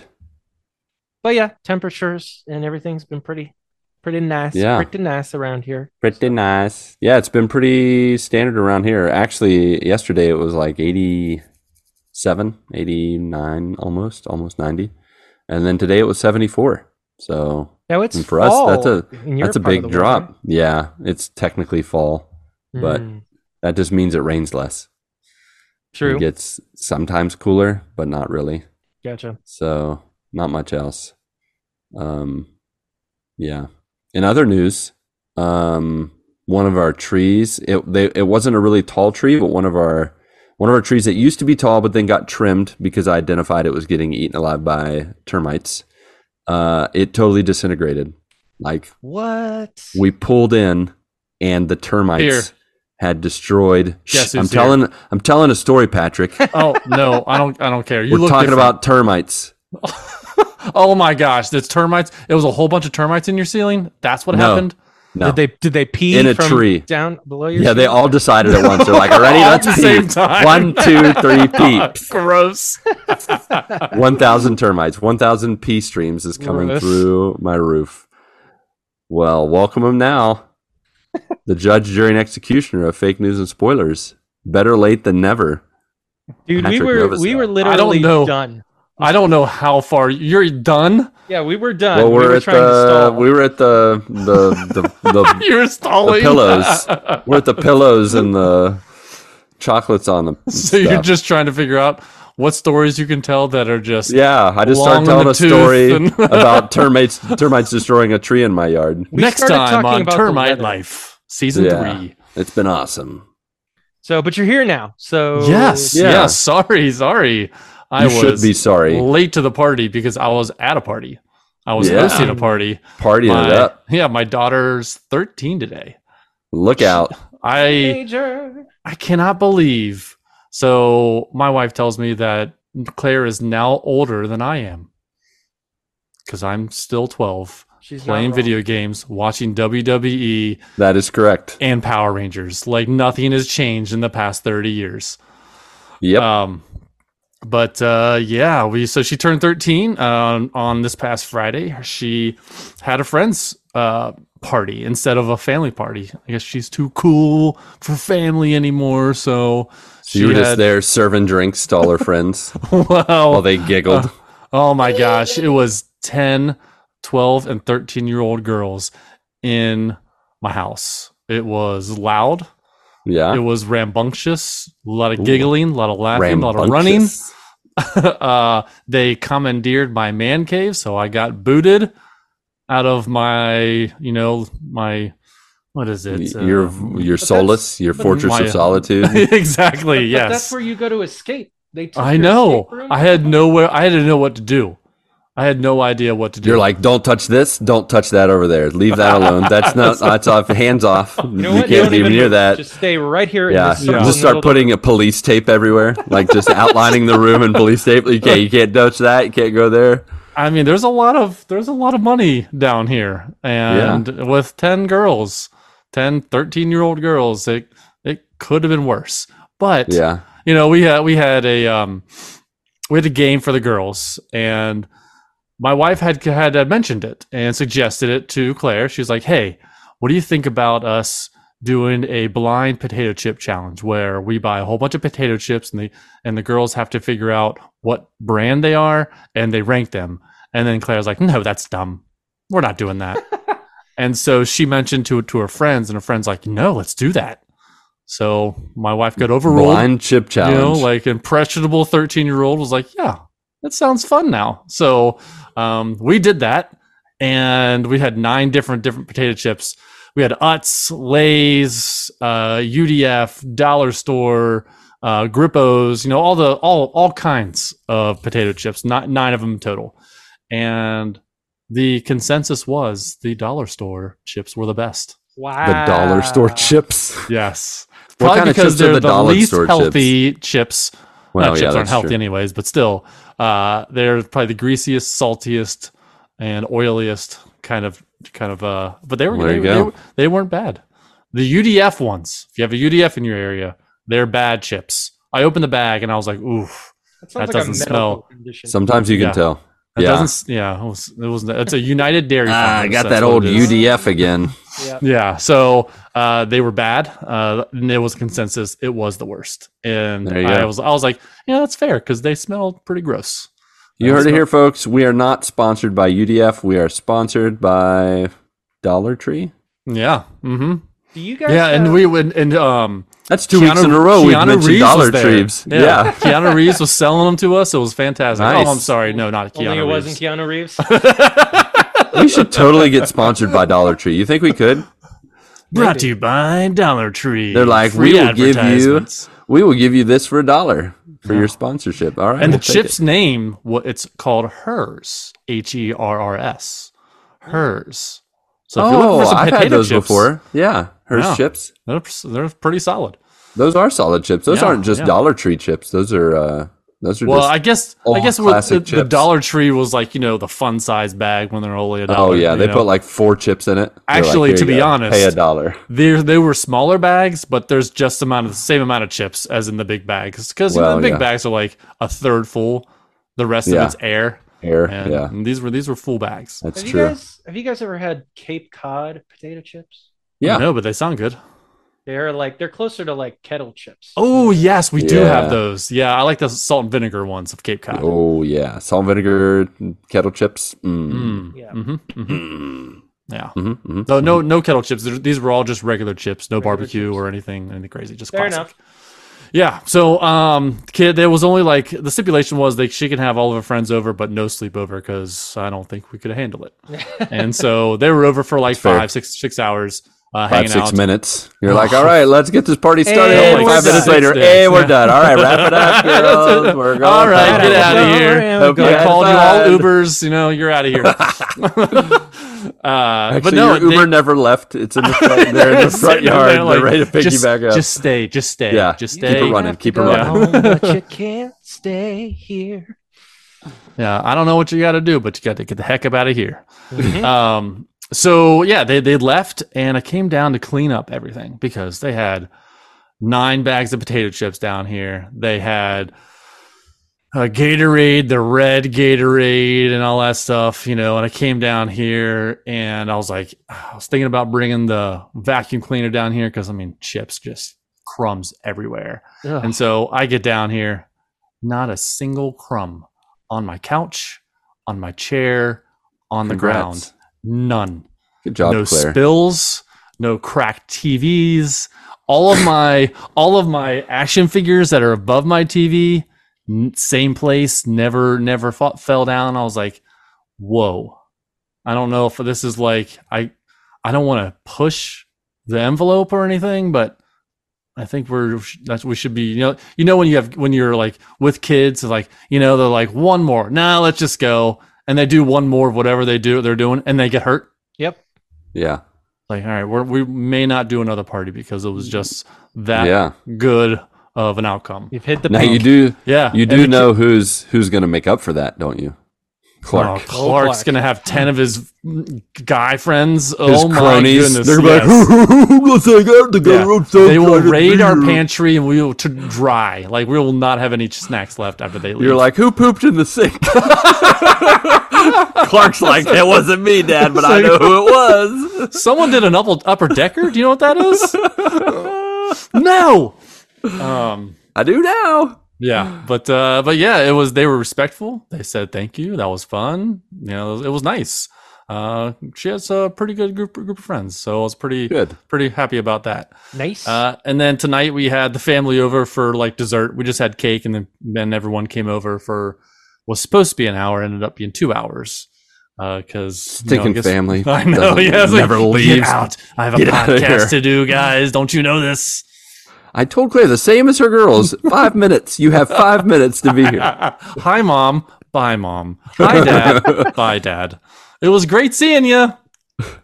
but yeah, temperatures and everything's been pretty pretty nice. Yeah. Pretty nice around here. Pretty nice. Yeah, it's been pretty standard around here. Actually, yesterday it was like 87, 89 almost, almost 90. And then today it was 74. So, Now it's for us that's a that's a big world, drop. Yeah, it's technically fall, but Mm, that just means it rains less. true. It gets sometimes cooler, but not really. Gotcha. So, not much else. Um yeah. In other news, um, one of our trees it they, it wasn't a really tall tree, but one of our one of our trees that used to be tall but then got trimmed because I identified it was getting eaten alive by termites. Uh, it totally disintegrated. Like What? we pulled in, and the termites Here. had destroyed. Guess Shh, I'm who's here? telling. I'm telling a story, Patrick. Oh no, I don't. I don't care. You We're look talking different. about termites. Oh my gosh, that's termites. It was a whole bunch of termites in your ceiling. That's what No. happened. No, Did they did they pee In a from tree. down below your? yeah, they all decided at once. They're like, "Already, All let's pee." same time. One, two, three, pee. Oh, gross. One thousand termites. One thousand pee streams is coming Gross. through my roof. Well, welcome them now. the judge, jury, and executioner of fake news and spoilers. Better late than never. Dude, we were Novosel. we were I don't literally know. done. I don't know how far you're done. Yeah, we were done. well, we we're, were at trying to the stall. we were at the the the, the You're stalling. pillows. we're at the pillows and the chocolates on them. and so you're just trying to figure out what stories you can tell that are just yeah. I just started telling a story and- about termites termites destroying a tree in my yard. We next time talking on about Termite. Life, season Yeah. three. It's been awesome. So, but you're here now. So Yes, Yeah. yes. Sorry, sorry. I You should was be sorry. late to the party because I was at a party. I was Yeah. hosting a party. Partying My- it up. Yeah, my daughter's 13 today. Look out. I Major. I cannot believe. So my wife tells me that Claire is now older than I am because I'm still 12, She's playing video games, watching WWE That is correct. and Power Rangers. Like nothing has changed in the past 30 years. Yep. Um, but uh, yeah, we so she turned 13 uh, on this past Friday. She had a friend's uh, party instead of a family party. I guess she's too cool for family anymore. So, so you were just there serving drinks to all her friends Wow. while they giggled. Oh my gosh. It was 10, 12, and 13 year old girls in my house. It was loud. Yeah. It was rambunctious. A lot of giggling, a lot of laughing, a lot of running. Uh, they commandeered my man cave, so I got booted out of my, you know, my what is it? Your Um, your solace, your fortress my- of solitude. exactly. But yes. that's where you go to escape. They took I know. I had nowhere. I had to know what to do. I had no idea what to do. You're like, don't touch this, don't touch that over there. Leave that alone. That's not. That's off. Hands off. You know you can't Don't be even near that. Just stay right here. yeah, this Yeah. just start middle of putting a police tape everywhere, like just outlining the room and police tape. You can't, you can't touch that. You can't go there. I mean, there's a lot of there's a lot of money down here, and with ten girls, 10, 13 year old girls, it it could have been worse. But Yeah, you know, we had we had a um, we had a game for the girls, and my wife had had uh, mentioned it and suggested it to Claire. She was like, "Hey, what do you think about us doing a blind potato chip challenge where we buy a whole bunch of potato chips and the and the girls have to figure out what brand they are and they rank them." And then Claire's like, "No, that's dumb. We're not doing that." and so she mentioned to to her friends, and her friends like, "No, let's do that." So my wife got overruled. blind chip challenge. You know, like impressionable 13 year old was like, yeah, that sounds fun now. So um, we did that and we had nine different different potato chips. We had Utz, Lay's, uh, UDF, Dollar Store, uh, Grippos, you know, all the all all kinds of potato chips, not nine of them total. And the consensus was the dollar store chips were the best. Wow. the dollar store chips. Yes. What Probably kind of because chips they're the the, least healthy chips. Well, Well, yeah, chips aren't healthy true. anyways, but still, uh, they're probably the greasiest, saltiest, and oiliest kind of kind of. Uh, but they were There they, you they, go. were- they weren't bad. The UDF ones, if you have a UDF in your area, they're bad chips. I opened the bag and I was like, oof, That, that like doesn't smell. Condition. Sometimes you can Yeah. tell. That yeah. doesn't. Yeah, it was. It was. It's a United Dairy. Ah, I got that old. UDF again. yeah. Yeah, so uh, they were bad. Uh, and there was consensus it was the worst, and I go. was I was like, yeah, that's fair because they smelled pretty gross. You Uh, heard it here, folks. We are not sponsored by UDF. We are sponsored by Dollar Tree. Yeah, mm-hmm. Do you guys? yeah, and we would and um, That's two Keanu- weeks in a row we've mentioned Reeves Dollar was. Trees. Yeah. Yeah. Keanu Reeves was selling them to us. It was fantastic. Nice. Oh, I'm sorry, no, not Keanu only it Reeves. wasn't Keanu Reeves. we should totally get sponsored by Dollar Tree. You think we could? Brought to you by Dollar Tree. They're like, Free we will give you, we will give you this for a dollar for your sponsorship. All right, And the we'll take chip's it. name, what it's called Herr's. H E R R S. Herr's. So if you're looking Oh, for some I've had those chips, before. Yeah, Herr's Yeah. chips. They're, they're pretty solid. Those are solid chips. Those Yeah, aren't just yeah. Dollar Tree chips. Those are uh, those are Well, just. I guess I guess with the, the. Dollar Tree was like you know the fun size bag when they're only a dollar. oh yeah, they know. put like four chips in it. They're like, Actually, "Here to be go, honest- pay a dollar. they they were smaller bags, but there's just amount of the same amount of chips as in the big bags because Well, the big yeah. bags are like a third full. The rest Yeah. of it's air, Air, and, yeah, and these were these were full bags. that's Have you true. guys have you guys ever had Cape Cod potato chips? yeah, no, but they sound good. They're like they're closer to like kettle chips. Oh yes, we do Yeah. have those. Yeah, I like the salt and vinegar ones of Cape Cod. Oh yeah, salt and vinegar kettle chips. Mm. Mm. Yeah. hmm hmm Mm. Yeah. Mhm, mhm. No, no, no kettle chips. These- These were all just regular chips, no Regular barbecue chips. or anything, anything crazy. Just Fair classic. enough. Yeah. So, um, kid, there was only like the stipulation was that she can have all of her friends over, but no sleepover because I don't think we could handle it. and so they were over for like That's fair. five, six, six hours, uh, Five six out. minutes. You're like, all right, let's get this party started. And And we're five minutes later, Six hey, we're done. All right, wrap it up, girls. We're going. All right, get out of here. Hope you I called you all. Ubers. You know, you're out of here. uh, Actually, but no, your Uber they- never left. It's in the front. They're in the front yard. there, like, they're ready to pick just, you back up. Just stay, just stay, Yeah, just keep it stay. running, keep it running. home, but you can't stay here. Yeah, I don't know what you got to do, but you got to get the heck up out of here. Mhm. Um, so yeah, they they left, and I came down to clean up everything because they had nine bags of potato chips down here. They had uh, Gatorade, the red Gatorade, and all that stuff, you know. And I came down here, and I was like, I was thinking about bringing the vacuum cleaner down here because I mean, chips just crumbs everywhere. Ugh. And so I get down here, not a single crumb on my couch, on my chair, on the ground. None. Good job, no Claire. spills, no cracked TVs. All of my all of my action figures that are above my TV, same place, never never fell down. I was like, "Whoa." I don't know if this is like I I don't want to push the envelope or anything, but I think we're that's we should be you know you know when you have when you're like with kids like you know they're like one more nah let's just go and they do one more of whatever they do they're doing and they get hurt Yep. Yeah, like all right we're, we may not do another party because it was just that yeah. good of an outcome You've hit the Now peak. you do yeah you do know who's who's going to make up for that, don't you? Oh, Clark. Clark's Clark. gonna have ten of his guy friends. His oh my cronies. goodness! They're gonna yes. be like, let's hang out together. Yeah. I'm so They will excited to raid be our here." pantry and we will to dry. Like we will not have any snacks left after they leave. You're like, who pooped in the sink? Clark's like, it wasn't me, Dad, but I know who it was. someone did an upper upper decker. Do you know what that is? no. Um. I do now. Yeah, but uh, but yeah, it was. They were respectful. They said thank you. That was fun. You know, it was, it was nice. Uh, she has a pretty good group group of friends, so I was pretty Good. pretty happy about that. nice. Uh, and then tonight we had the family over for like dessert. We just had cake, and then then everyone came over for was supposed to be an hour, ended up being two hours. Because Stinking family. I know. doesn't- Yeah, it's like, never Get leaves. out! I have a Get podcast to do, guys. Don't you know this? I told Claire the same as her girls. Five minutes. You have five minutes to be here. Hi, mom. Bye, mom. Hi, dad. Bye, dad. It was great seeing you.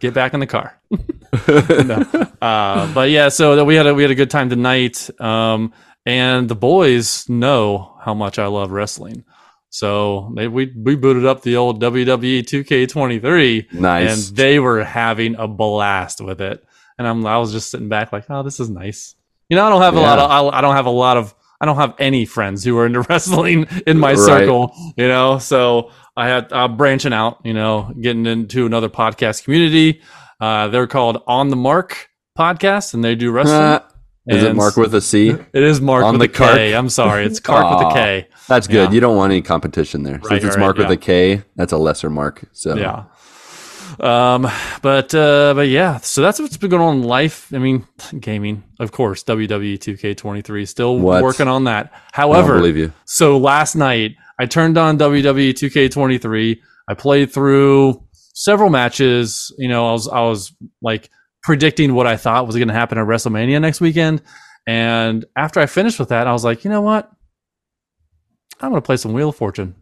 Get back in the car. No. uh, but yeah, so we had a, we had a good time tonight. Um, and the boys know how much I love wrestling. So they, we we booted up the old WWE 2K23, Nice. and they were having a blast with it. And I'm I was just sitting back like, oh, this is nice. You know, I don't have a lot of I, I don't have a lot of I don't have any friends who are into wrestling in my Right. circle. You know, so I had uh, branching out. You know, getting into another podcast community. Uh, they're called On the Mark podcast, and they do wrestling. Uh, is it Mark with a C? It is Mark On with the a K. Kark? I'm sorry, it's Kark with Aw. a K. That's good. Yeah. You don't want any competition there. Right, Since it's right, Mark with yeah. a K, that's a lesser mark. So Yeah. Um, but uh, but yeah, so that's what's been going on in life. I mean, gaming, of course. WWE 2K23 still What? working on that. I However, believe you. so last night I turned on WWE 2K23. I played through several matches. You know, I was I was like predicting what I thought was going to happen at WrestleMania next weekend, and after I finished with that, I was like, you know what? I'm going to play some Wheel of Fortune.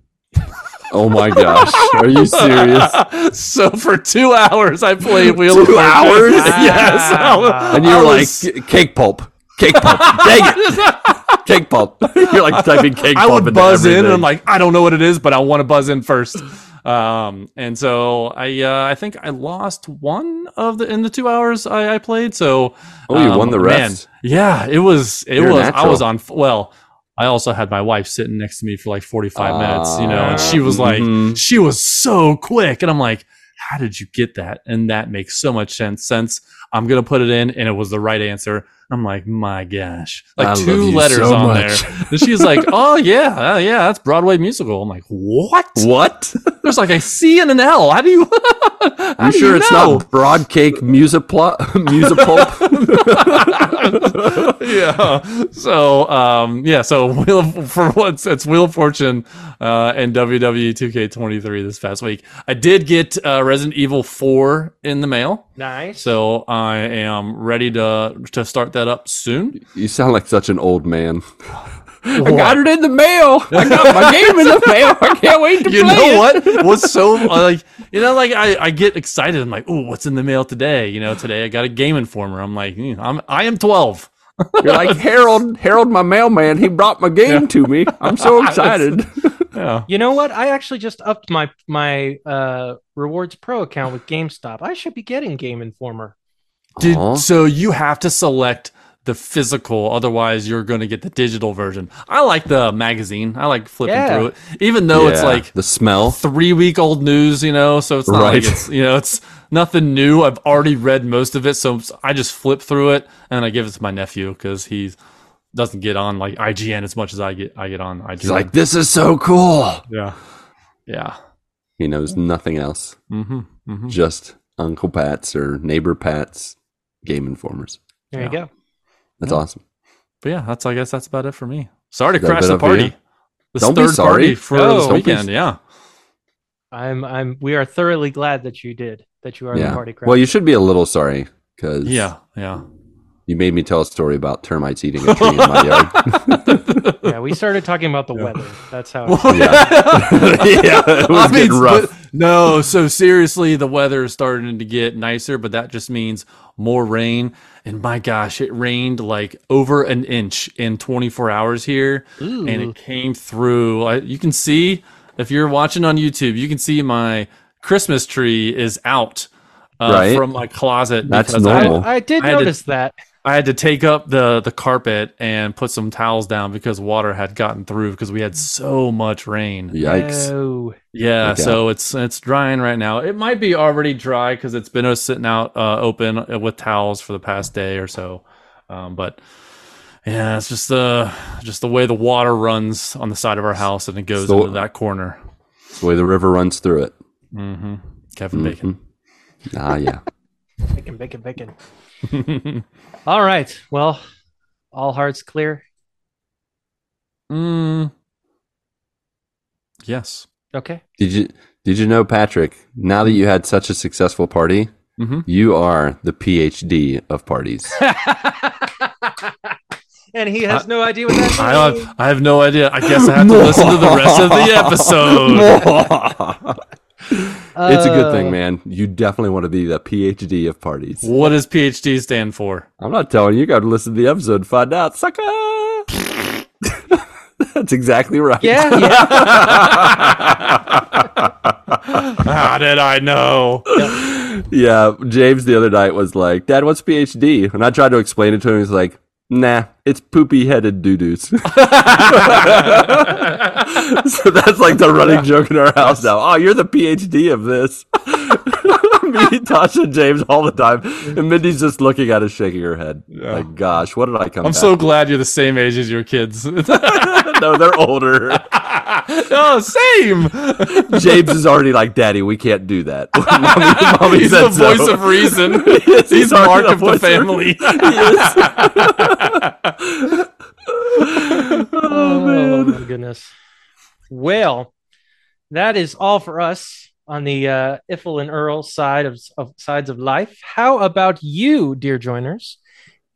Oh my gosh. Are you serious? so for two hours, I played Wheel of Two Fortune. hours? yes. I And you I were was- like, cake pulp. Cake pulp. Dang it. Cake pulp. You're like typing cake I would into buzz in, and. I'm like, I don't know what it is, but I want to buzz in first. Um, and so I, uh, I think I lost one of the in the two hours I, I played. So, Oh, you um, won the man, rest. yeah, it was, it You're was. I was on. Well, I also had my wife sitting next to me for like 45 minutes, you know, and she was like, Mhm. she was so quick, and I'm like, how did you get that? And that makes so much sense. Sense. I'm gonna put it in, and it was the right answer. I'm like, my gosh, like I love two you letters so on much. there. And she's like, oh yeah, uh, yeah, that's Broadway musical. I'm like, what? What? There's like a C and an L. How do you? how I'm do sure you it's know? not broad cake music plot music pulp. yeah. So um yeah, so Wheel of, for once it's Wheel of Fortune uh and WWE 2K23 this past week. I did get uh Resident Evil 4 in the mail. Nice. So I am ready to to start that up soon. You sound like such an old man. I What? got it in the mail. I got my game in the mail. I can't wait to You play You know it. what? What's so uh, like you know like I, I get excited. I'm like, "Oh, what's in the mail today?" You know, today I got a Game Informer. I'm like, "Hmm, I'm I am 12. You're like Harold. Harold, my mailman. He brought my game to me. I'm so excited. Yeah. You know what? I actually just upped my my uh rewards pro account with GameStop. I should be getting Game Informer. Did, Aw. so you have to select the physical, otherwise you're going to get the digital version. I like the magazine. I like flipping Yeah. through it, even though it's like the smell. three week old news. You know, so it's not like Right. it's you know it's nothing new. I've already read most of it, so I just flip through it and I give it to my nephew because he doesn't get on like IGN as much as I get. I get on IGN. He's like, this is so cool. yeah, yeah. He knows nothing else. Mm-hmm. mm-hmm. Just Uncle Pat's or Neighbor Pat's game informers. There you go. That's Yeah. awesome. But yeah, that's I guess that's about it for me. Sorry to crash the bit of you? party. This Don't be third sorry. party for No. this Don't be- weekend. Yeah. I'm I'm we are thoroughly glad that you did that you are the party crowd. Well, you should be a little sorry because Yeah, yeah. You made me tell a story about termites eating a tree in my yard. yeah, we started talking about the weather. That's how. Yeah. yeah, it was I mean, rough. but- no, so seriously, the weather is starting to get nicer, but that just means more rain. And my gosh, it rained like over an inch in 24 hours here, and it came through. I, you can see if you're watching on YouTube, you can see my Christmas tree is out uh, Right. from my closet. That's because I- normal. I, I did I had to- notice that. I had to take up the the carpet and put some towels down because water had gotten through because we had so much rain. Yikes. No. Yeah, Okay. so it's it's drying right now. It might be already dry because it's been uh, sitting out uh, open uh, with towels for the past day or so. Um, but yeah, it's just the just the way the water runs on the side of our house and it goes So- into that corner. It's the way the river runs through it. hmm Kevin Bacon. Mhm. Ah, yeah. Bacon, bacon, bacon. All right. Well, all hearts clear. mm. Yes. Okay. Did you did you know, Patrick? Now that you had such a successful party, Mhm. you are the PhD of parties. and he has no idea what that means. I have I have no idea. I guess I have to listen to the rest of the episode. it's a good thing, Uh, man. You definitely want to be the PhD of parties. What does PhD stand for? I'm not telling you. You got to listen to the episode to find out, sucker. That's exactly right. Yeah, yeah. How did I know? yeah, James the other night was like, Dad, what's PhD? And I tried to explain it to him. He's like, Nah, it's poopy headed doo doos. so that's like the running joke in our house now. Oh, you're the PhD of this. Me, Tasha, James all the time. And Mindy's just looking at us, shaking her head. Like, gosh, what did I come I'm so with? glad you're the same age as your kids. no, they're older. oh, same. James is already like, Daddy, we can't do that. mommy, mommy He's the voice so. of reason. Yes, He's already Mark of the family. oh, my goodness. Well, that is all for us on the uh, Iffle and Earl side of, of sides of life. How about you, dear joiners?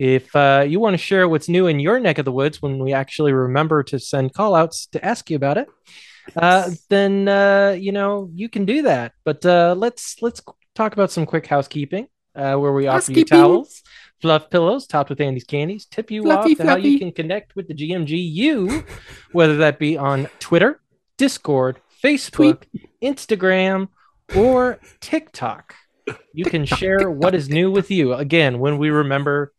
If uh, you want to share what's new in your neck of the woods when we actually remember to send callouts to ask you about it, uh, then uh, you know you can do that. But uh, let's let's talk about some quick housekeeping, uh, where we offer you towels, fluff pillows topped with Andes candies, tip you Fluffy, off to how you can connect with the GMGU, whether that be on Twitter, Discord, Facebook, Instagram, or TikTok. You can share what is new with you. Again, when we remember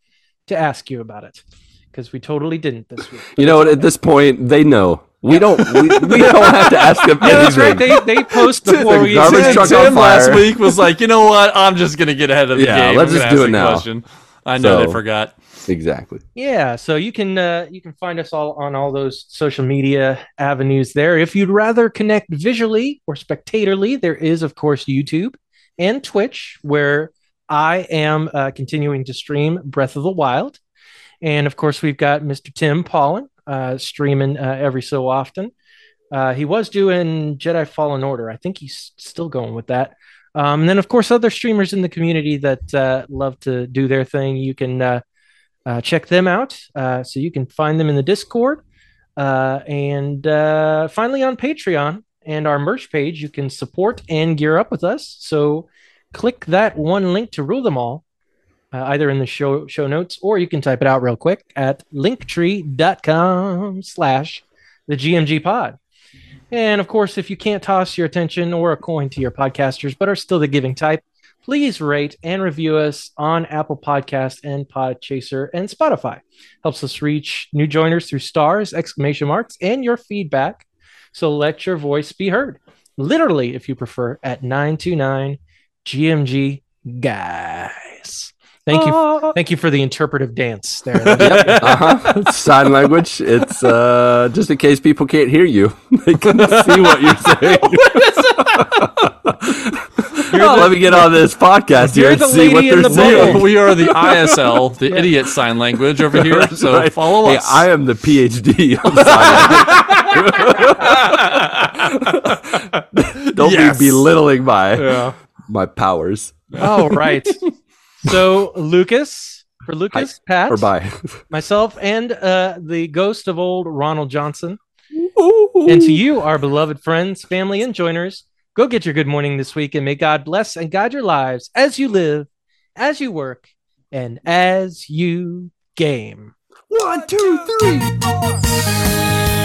to ask you about it, because we totally didn't this week. You know what? At this point, they know. We don't. We, we don't have to ask them Yeah, that's right. anything. They they post The before we garbage say- truck Tim on fire. last week was like, you know what? I'm just gonna get ahead of the Yeah, game. let's I'm just do it now. Question. I know So- they forgot. exactly. Yeah, so you can uh, you can find us all on all those social media avenues there. If you'd rather connect visually or spectatorly, there is of course YouTube and Twitch, where I am uh, continuing to stream Breath of the Wild, and of course we've got Mr. Tim Paulin uh, streaming uh, every so often. Uh, he was doing Jedi Fallen Order. I think he's still going with that. Um, and then, of course, other streamers in the community that uh, love to do their thing. You can uh, check them out. So you can find them in the Discord. And finally, on Patreon and our merch page, you can support and gear up with us. So click that one link to rule them all, uh, either in the show show notes or you can type it out real quick at linktree.com slash the GMG pod. And of course, if you can't toss your attention or a coin to your podcasters, but are still the giving type, please rate and review us on Apple Podcast and Podchaser and Spotify. Helps us reach new joiners through stars, exclamation marks, and your feedback. So let your voice be heard. Literally, if you prefer, at 929 GMG guys. Thank you. Thank you for the interpretive dance there. Uh huh. Sign language. It's uh, just in case people can't hear you, they can see what you're saying. oh, let me get on this podcast here You're and the see what lady in they're the We saying. are, we are the ISL, the idiot sign language over here. That's So right. follow Hey, us. I am the PhD of science. Don't Yes. be belittling my yeah. My powers. All right. So Lucas, for Lucas, Pat, Or by. myself, and uh, the ghost of old Ronald Johnson, and to you, our beloved friends, family, and joiners, go get your good morning this week, and may God bless and guide your lives as you live, as you work, and as you game. One, two, three. four.